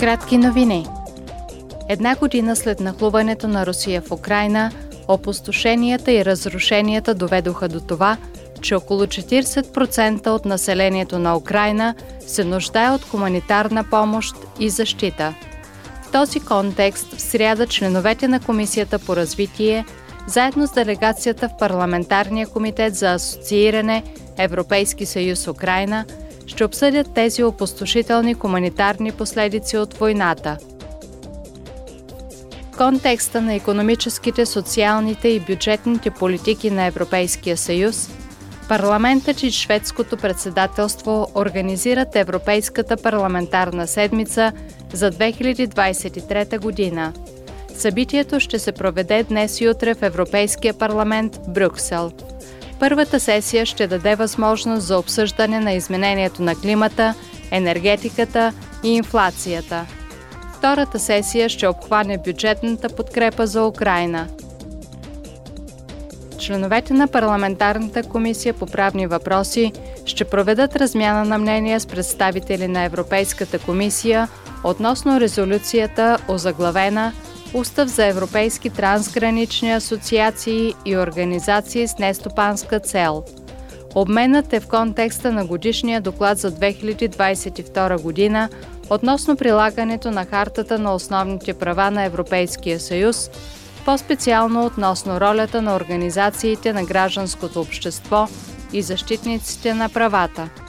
Кратки новини. Една година след нахлуването на Русия в Украина, опустошенията и разрушенията доведоха до това, че около 40% от населението на Украина се нуждае от хуманитарна помощ и защита. В този контекст в сряда членовете на Комисията по развитие, заедно с делегацията в Парламентарния комитет за асоцииране Европейски съюз Украина – ще обсъдят тези опустошителни хуманитарни последици от войната. В контекста на економическите, социалните и бюджетните политики на Европейския съюз, парламентът и шведското председателство организират Европейската парламентарна седмица за 2023 година. Събитието ще се проведе днес и утре в Европейския парламент Брюксел – Първата сесия ще даде възможност за обсъждане на изменението на климата, енергетиката и инфлацията. Втората сесия ще обхване бюджетната подкрепа за Украина. Членовете на парламентарната комисия по правни въпроси ще проведат размяна на мнения с представители на Европейската комисия относно резолюцията озаглавена Устав за европейски трансгранични асоциации и организации с нестопанска цел. Обменът е в контекста на годишния доклад за 2022 година относно прилагането на Хартата на основните права на Европейския съюз, по-специално относно ролята на организациите на гражданското общество и защитниците на правата –